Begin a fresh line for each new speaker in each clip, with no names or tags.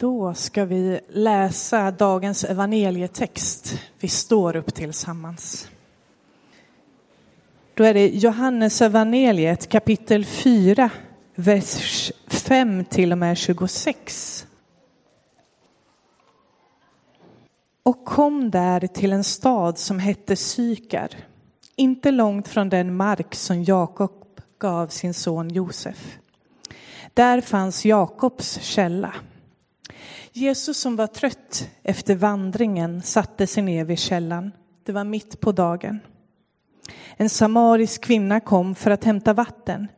Då ska vi läsa dagens evangelietext. Vi står upp tillsammans. Då är det Johannes evangeliet kapitel 4, vers 5 till och med 26. Och kom där till en stad som hette Sykar, inte långt från den mark som Jakob gav sin son Josef. Där fanns Jakobs källa. Jesus som var trött efter vandringen satte sig ner vid källan. Det var mitt på dagen. En samarisk kvinna kom för att hämta vatten.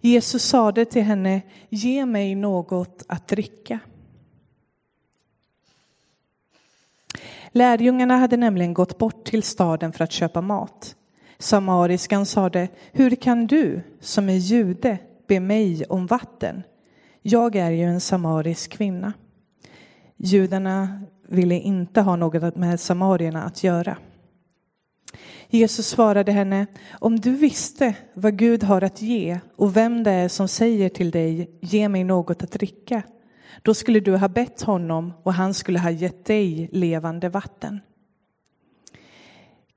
Jesus sade till henne, ge mig något att dricka. Lärjungarna hade nämligen gått bort till staden för att köpa mat. Samariskan sade, hur kan du som är jude be mig om vatten? Jag är ju en samarisk kvinna. Judarna ville inte ha något med samarierna att göra. Jesus svarade henne, om du visste vad Gud har att ge och vem det är som säger till dig, ge mig något att dricka, då skulle du ha bett honom och han skulle ha gett dig levande vatten.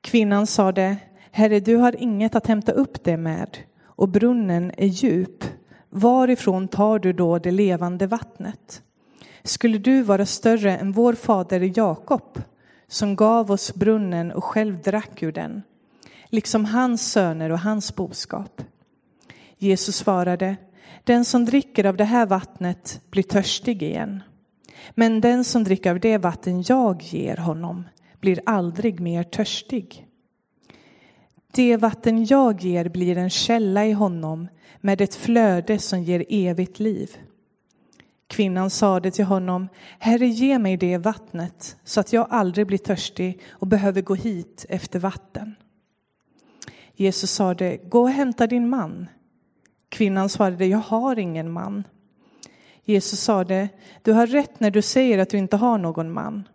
Kvinnan sade, Herre, du har inget att hämta upp det med och brunnen är djup. Varifrån tar du då det levande vattnet? Skulle du vara större än vår fader Jakob som gav oss brunnen och själv drack ur den, liksom hans söner och hans boskap? Jesus svarade, den som dricker av det här vattnet blir törstig igen. Men den som dricker av det vatten jag ger honom blir aldrig mer törstig. Det vatten jag ger blir en källa i honom med ett flöde som ger evigt liv. Kvinnan sade till honom, Herre ge mig det vattnet så att jag aldrig blir törstig och behöver gå hit efter vatten. Jesus sade, gå och hämta din man. Kvinnan svarade, jag har ingen man. Jesus sade, du har rätt när du säger att du inte har någon man.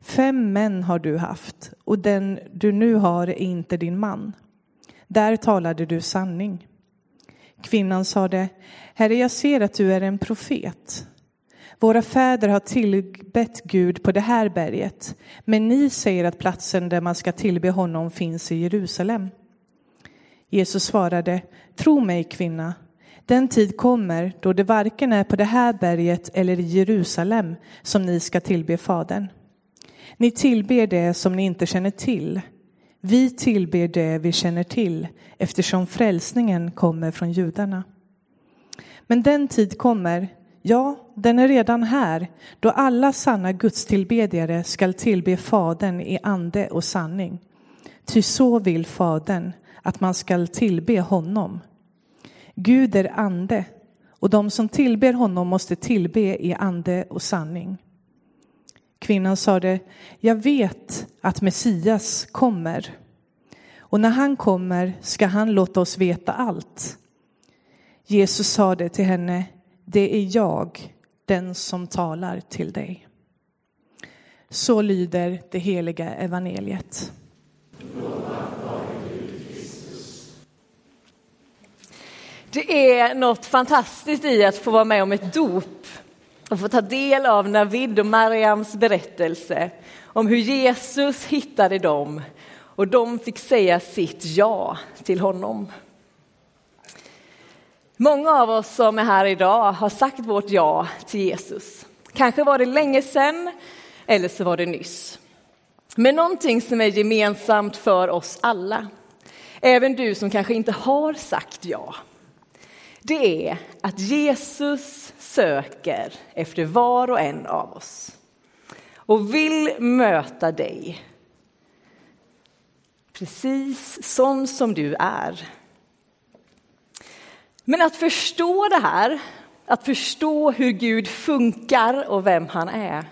Fem män har du haft och den du nu har är inte din man. Där talade du sanning. Kvinnan sade, Herre, jag ser att du är en profet. Våra fäder har tillbett Gud på det här berget, men ni säger att platsen där man ska tillbe honom finns i Jerusalem. Jesus svarade, tro mig kvinna, den tid kommer då det varken är på det här berget eller i Jerusalem som ni ska tillbe Fadern. Ni tillber det som ni inte känner till. Vi tillber det vi känner till eftersom frälsningen kommer från judarna. Men den tid kommer, ja, den är redan här, då alla sanna gudstillbedjare skall tillbe Fadern i ande och sanning. Ty så vill Fadern att man skall tillbe honom. Gud är ande och de som tillber honom måste tillbe i ande och sanning. Kvinnan sade, jag vet att Messias kommer och när han kommer ska han låta oss veta allt. Jesus sade till henne, det är jag, den som talar till dig. Så lyder det heliga evangeliet.
Det är något fantastiskt i att få vara med om ett dop och få ta del av Navid och Mariams berättelse om hur Jesus hittade dem och de fick säga sitt ja till honom. Många av oss som är här idag har sagt vårt ja till Jesus. Kanske var det länge sedan eller så var det nyss. Men någonting som är gemensamt för oss alla, även du som kanske inte har sagt ja, det är att Jesus söker efter var och en av oss och vill möta dig precis sån som du är. Men att förstå det här, att förstå hur Gud funkar och vem han är,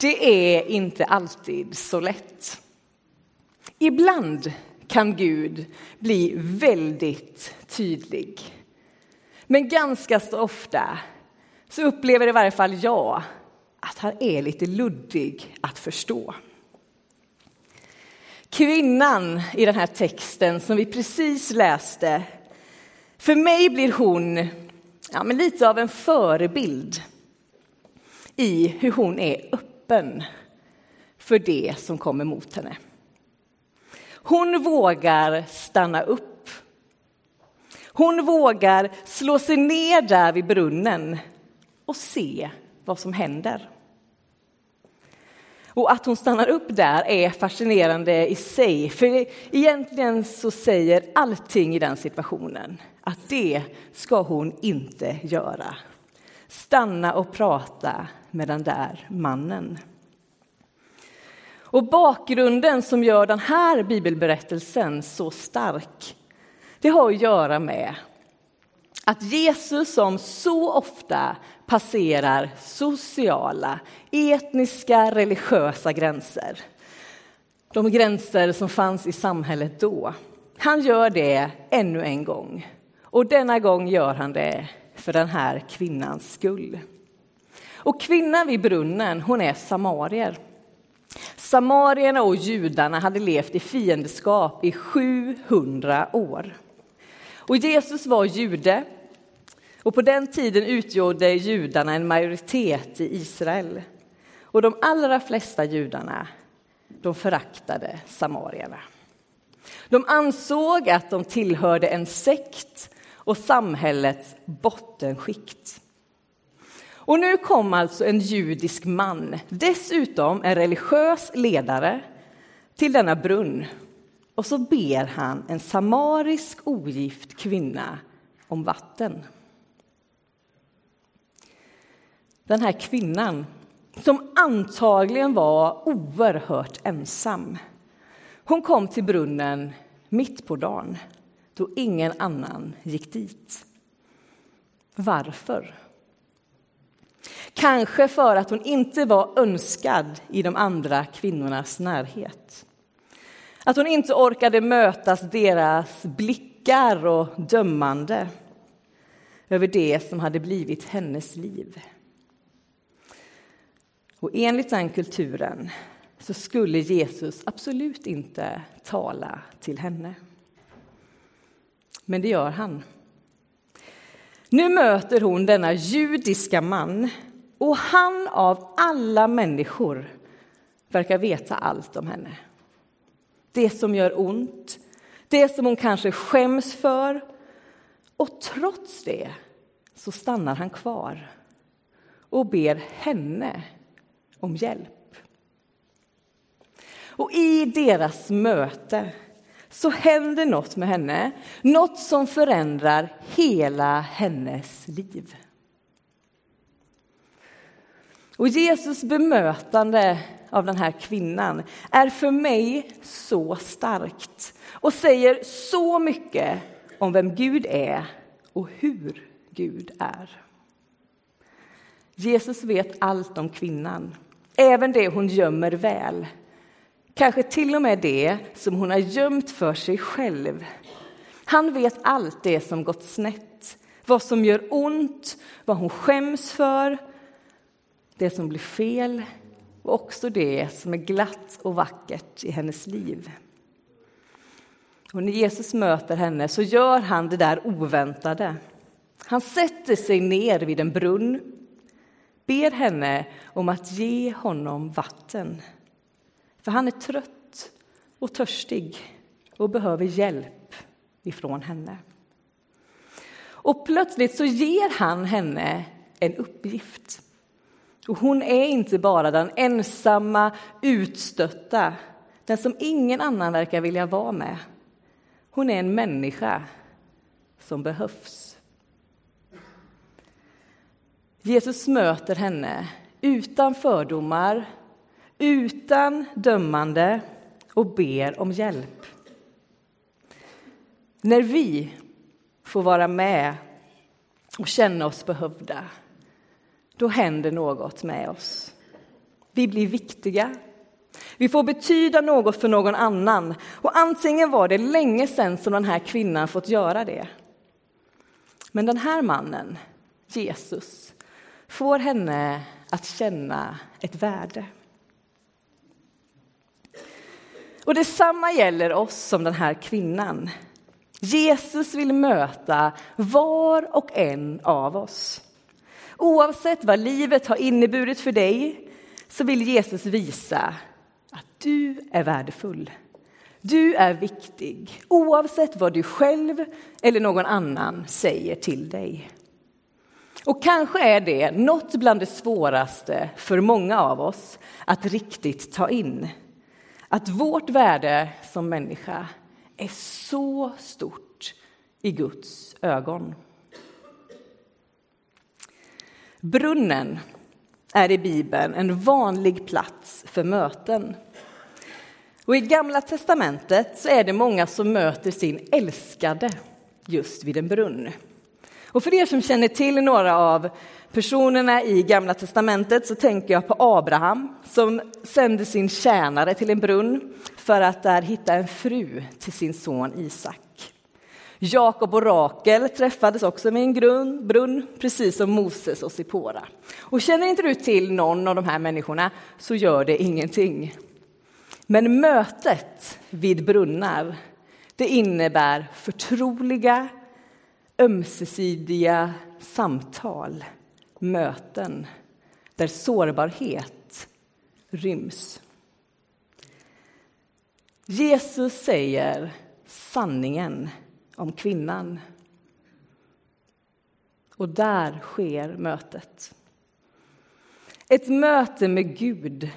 det är inte alltid så lätt. Ibland kan Gud bli väldigt tydlig. Men ganska så ofta så upplever i varje fall jag att han är lite luddig att förstå. Kvinnan i den här texten som vi precis läste, för mig blir hon ja, men lite av en förebild. i hur hon är öppen för det som kommer mot henne. Hon vågar stanna upp. Hon vågar slå sig ner där vid brunnen och se vad som händer. Och att hon stannar upp där är fascinerande i sig, för egentligen så säger allting i den situationen att det ska hon inte göra. Stanna och prata med den där mannen. Och bakgrunden som gör den här bibelberättelsen så stark, det har att göra med att Jesus som så ofta passerar sociala, etniska, religiösa gränser. De gränser som fanns i samhället då. Han gör det ännu en gång. Och denna gång gör han det för den här kvinnans skull. Och kvinnan vid brunnen, hon är samarier. Samarierna och judarna hade levt i fiendskap i 700 år. Och Jesus var jude och på den tiden utgjorde judarna en majoritet i Israel. Och de allra flesta judarna de föraktade samarierna. De ansåg att de tillhörde en sekt och samhällets bottenskikt. Och nu kom alltså en judisk man, dessutom en religiös ledare, till denna brunn. Och så ber han en samarisk ogift kvinna om vatten. Den här kvinnan, som antagligen var oerhört ensam. Hon kom till brunnen mitt på dagen, då ingen annan gick dit. Varför? Kanske för att hon inte var önskad i de andra kvinnornas närhet. Att hon inte orkade mötas deras blickar och dömande över det som hade blivit hennes liv. Och enligt den kulturen så skulle Jesus absolut inte tala till henne. Men det gör han. Nu möter hon denna judiska man och han av alla människor verkar veta allt om henne. Det som gör ont, det som hon kanske skäms för. Och trots det så stannar han kvar och ber henne om hjälp. Och i deras möte så händer något med henne, något som förändrar hela hennes liv. Och Jesus bemötande av den här kvinnan är för mig så starkt och säger så mycket om vem Gud är och hur Gud är. Jesus vet allt om kvinnan, även det hon gömmer väl. Kanske till och med det som hon har gömt för sig själv. Han vet allt det som gått snett, vad som gör ont, vad hon skäms för det som blir fel och också det som är glatt och vackert i hennes liv. Och när Jesus möter henne så gör han det där oväntade. Han sätter sig ner vid en brunn, ber henne om att ge honom vatten. För han är trött och törstig och behöver hjälp ifrån henne. Och plötsligt så ger han henne en uppgift. Och hon är inte bara den ensamma, utstötta, den som ingen annan verkar vilja vara med. Hon är en människa som behövs. Jesus möter henne utan fördomar, utan dömande och ber om hjälp. När vi får vara med och känna oss behövda då händer något med oss. Vi blir viktiga. Vi får betyda något för någon annan. Och antingen var det länge sedan som den här kvinnan fått göra det. Men den här mannen, Jesus, får henne att känna ett värde. Och detsamma gäller oss som den här kvinnan. Jesus vill möta var och en av oss. Oavsett vad livet har inneburit för dig så vill Jesus visa att du är värdefull. Du är viktig, oavsett vad du själv eller någon annan säger till dig. Och kanske är det något bland det svåraste för många av oss att riktigt ta in. Att vårt värde som människa är så stort i Guds ögon. Brunnen är i Bibeln en vanlig plats för möten. Och I Gamla testamentet så är det många som möter sin älskade just vid en brunn. Och för er som känner till några av personerna i Gamla testamentet så tänker jag på Abraham som sände sin tjänare till en brunn för att där hitta en fru till sin son Isak. Jakob och Rakel träffades också med en grunn, brunn, precis som Moses och Sipora. Och känner inte du till någon av de här människorna så gör det ingenting. Men mötet vid brunnar, det innebär förtroliga, ömsesidiga samtal, möten där sårbarhet ryms. Jesus säger sanningen om kvinnan. Och där sker mötet. Ett möte med Gud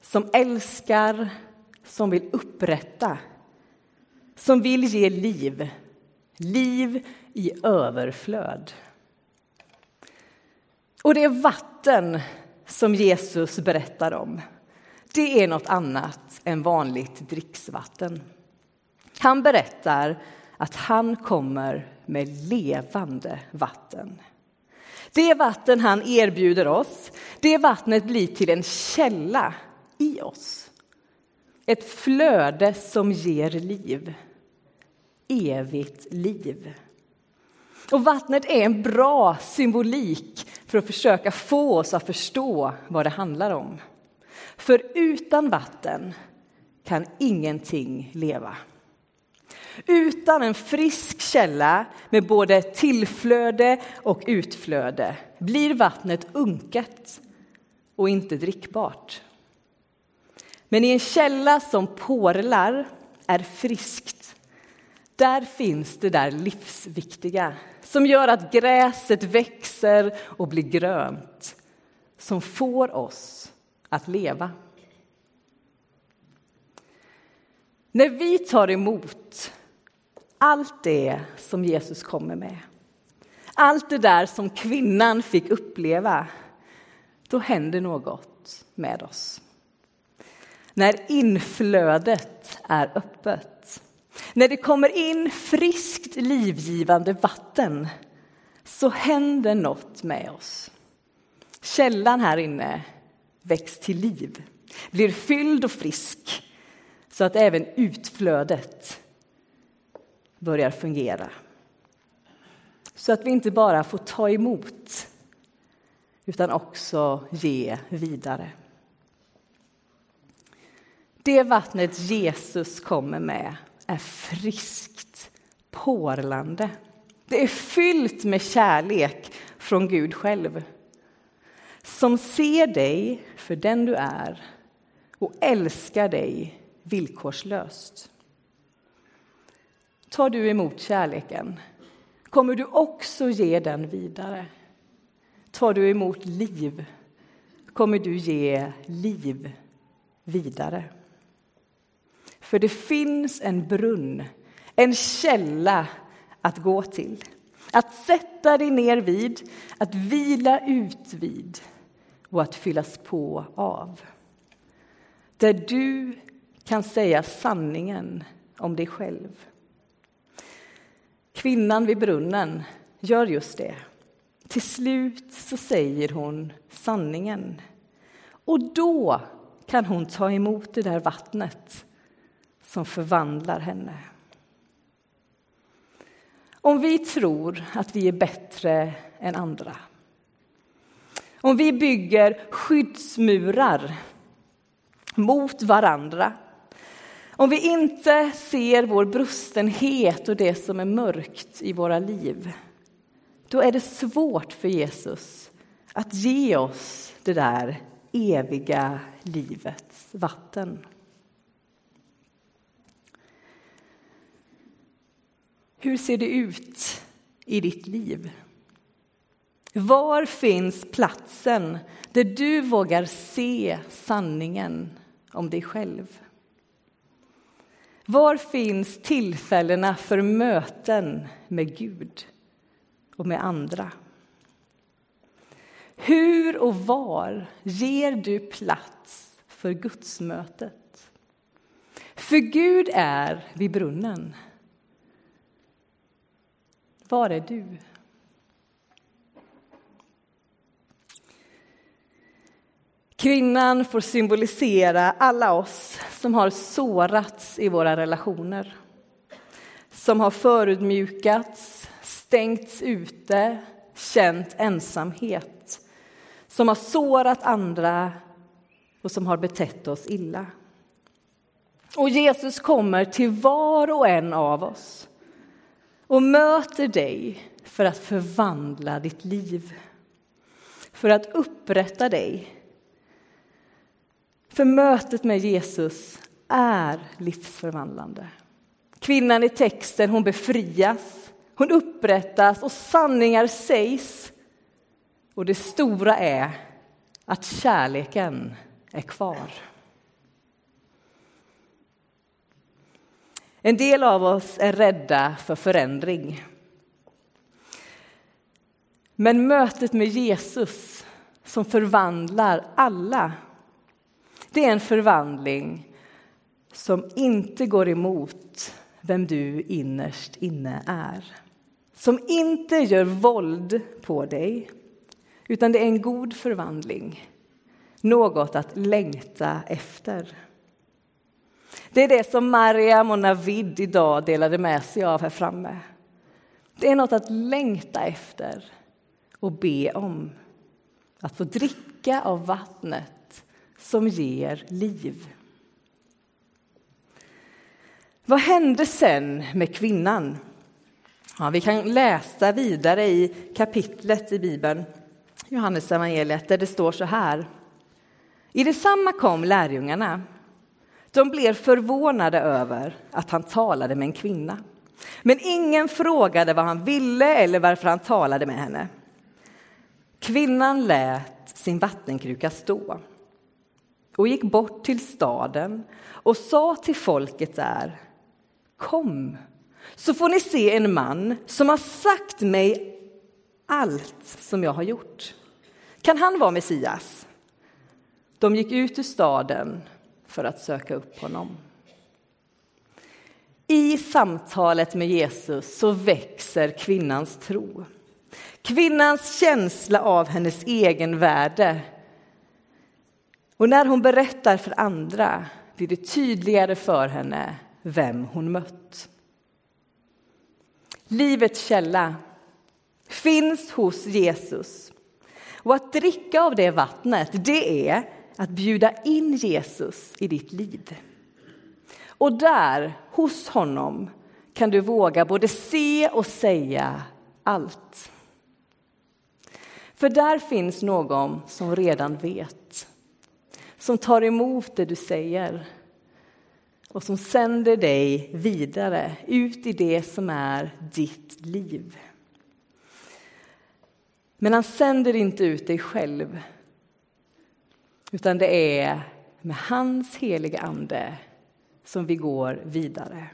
som älskar, som vill upprätta, som vill ge liv, liv i överflöd. Och det är vatten som Jesus berättar om. Det är något annat än vanligt dricksvatten. Han berättar att han kommer med levande vatten. Det vatten han erbjuder oss, det vattnet blir till en källa i oss. Ett flöde som ger liv. Evigt liv. Och vattnet är en bra symbolik för att försöka få oss att förstå vad det handlar om. För utan vatten kan ingenting leva. Utan en frisk källa med både tillflöde och utflöde blir vattnet unket och inte drickbart. Men i en källa som porlar, är friskt, där finns det där livsviktiga som gör att gräset växer och blir grönt, som får oss att leva. När vi tar emot allt det som Jesus kommer med, allt det där som kvinnan fick uppleva, då händer något med oss. När inflödet är öppet, när det kommer in friskt livgivande vatten, så händer något med oss. Källan här inne väcks till liv, blir fylld och frisk så att även utflödet börjar fungera. Så att vi inte bara får ta emot utan också ge vidare. Det vattnet Jesus kommer med är friskt, porlande. Det är fyllt med kärlek från Gud själv som ser dig för den du är och älskar dig villkorslöst. Tar du emot kärleken kommer du också ge den vidare. Tar du emot liv kommer du ge liv vidare. För det finns en brunn, en källa att gå till. Att sätta dig ner vid, att vila ut vid och att fyllas på av. Där du kan säga sanningen om dig själv. Kvinnan vid brunnen gör just det. Till slut så säger hon sanningen. Och då kan hon ta emot det där vattnet som förvandlar henne. Om vi tror att vi är bättre än andra om vi bygger skyddsmurar mot varandra om vi inte ser vår brustenhet och det som är mörkt i våra liv då är det svårt för Jesus att ge oss det där eviga livets vatten. Hur ser det ut i ditt liv? Var finns platsen där du vågar se sanningen om dig själv? Var finns tillfällena för möten med Gud och med andra? Hur och var ger du plats för gudsmötet? För Gud är vid brunnen. Var är du? Kvinnan får symbolisera alla oss som har sårats i våra relationer. Som har förödmjukats, stängts ute, känt ensamhet. Som har sårat andra och som har betett oss illa. Och Jesus kommer till var och en av oss och möter dig för att förvandla ditt liv. För att upprätta dig för mötet med Jesus är livsförvandlande. Kvinnan i texten hon befrias, hon upprättas och sanningar sägs. Och det stora är att kärleken är kvar. En del av oss är rädda för förändring. Men mötet med Jesus som förvandlar alla det är en förvandling som inte går emot vem du innerst inne är. Som inte gör våld på dig, utan det är en god förvandling. Något att längta efter. Det är det som Mariam och Navid idag delade med sig av här framme. Det är något att längta efter och be om. Att få dricka av vattnet som ger liv. Vad hände sen med kvinnan? Ja, vi kan läsa vidare i kapitlet i Bibeln, Johannes evangeliet, där det står så här. I detsamma kom lärjungarna. De blev förvånade över att han talade med en kvinna. Men ingen frågade vad han ville eller varför han talade med henne. Kvinnan lät sin vattenkruka stå och gick bort till staden och sa till folket där Kom, så får ni se en man som har sagt mig allt som jag har gjort. Kan han vara Messias? De gick ut ur staden för att söka upp honom. I samtalet med Jesus så växer kvinnans tro. Kvinnans känsla av hennes egen värde och när hon berättar för andra blir det tydligare för henne vem hon mött. Livets källa finns hos Jesus. Och att dricka av det vattnet, det är att bjuda in Jesus i ditt liv. Och där, hos honom, kan du våga både se och säga allt. För där finns någon som redan vet som tar emot det du säger och som sänder dig vidare ut i det som är ditt liv. Men han sänder inte ut dig själv utan det är med hans heliga ande som vi går vidare.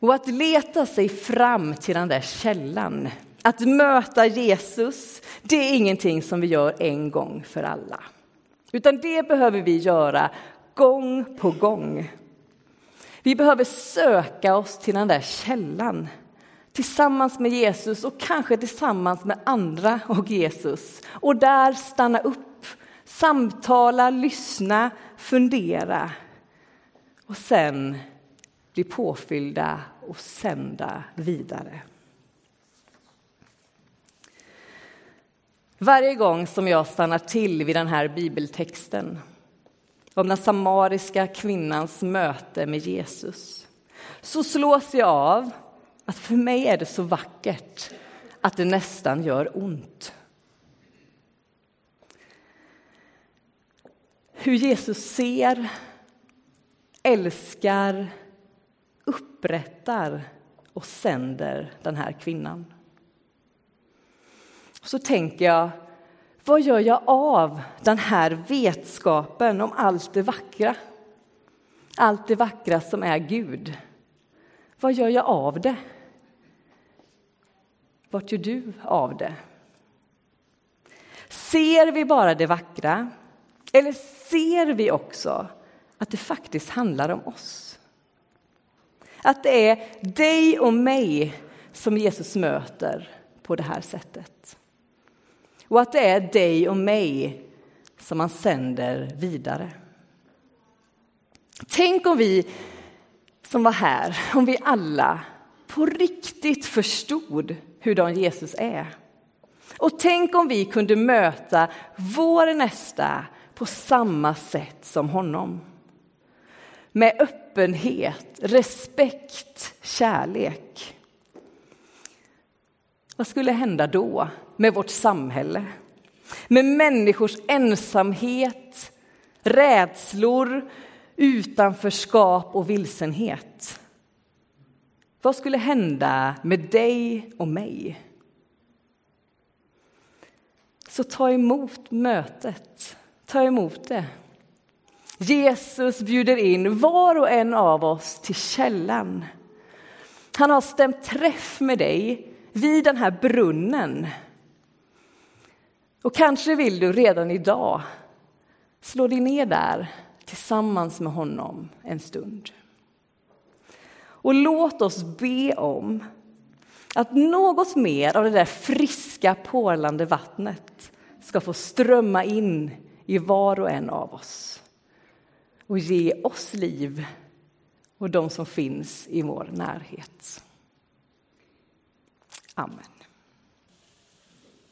Och att leta sig fram till den där källan att möta Jesus, det är ingenting som vi gör en gång för alla. Utan det behöver vi göra gång på gång. Vi behöver söka oss till den där källan tillsammans med Jesus och kanske tillsammans med andra och Jesus. Och där stanna upp, samtala, lyssna, fundera och sen bli påfyllda och sända vidare. Varje gång som jag stannar till vid den här bibeltexten om den samariska kvinnans möte med Jesus så slås jag av att för mig är det så vackert att det nästan gör ont. Hur Jesus ser, älskar, upprättar och sänder den här kvinnan. Så tänker jag, vad gör jag av den här vetskapen om allt det vackra? Allt det vackra som är Gud. Vad gör jag av det? Vart gör du av det? Ser vi bara det vackra? Eller ser vi också att det faktiskt handlar om oss? Att det är dig och mig som Jesus möter på det här sättet. Och att det är dig och mig som han sänder vidare. Tänk om vi som var här, om vi alla på riktigt förstod hurdan Jesus är. Och tänk om vi kunde möta vår nästa på samma sätt som honom. Med öppenhet, respekt, kärlek. Vad skulle hända då med vårt samhälle? Med människors ensamhet, rädslor, utanförskap och vilsenhet. Vad skulle hända med dig och mig? Så ta emot mötet. Ta emot det. Jesus bjuder in var och en av oss till källan. Han har stämt träff med dig vid den här brunnen. Och kanske vill du redan idag slå dig ner där tillsammans med honom en stund. Och låt oss be om att något mer av det där friska, porlande vattnet ska få strömma in i var och en av oss och ge oss liv och de som finns i vår närhet. Amen.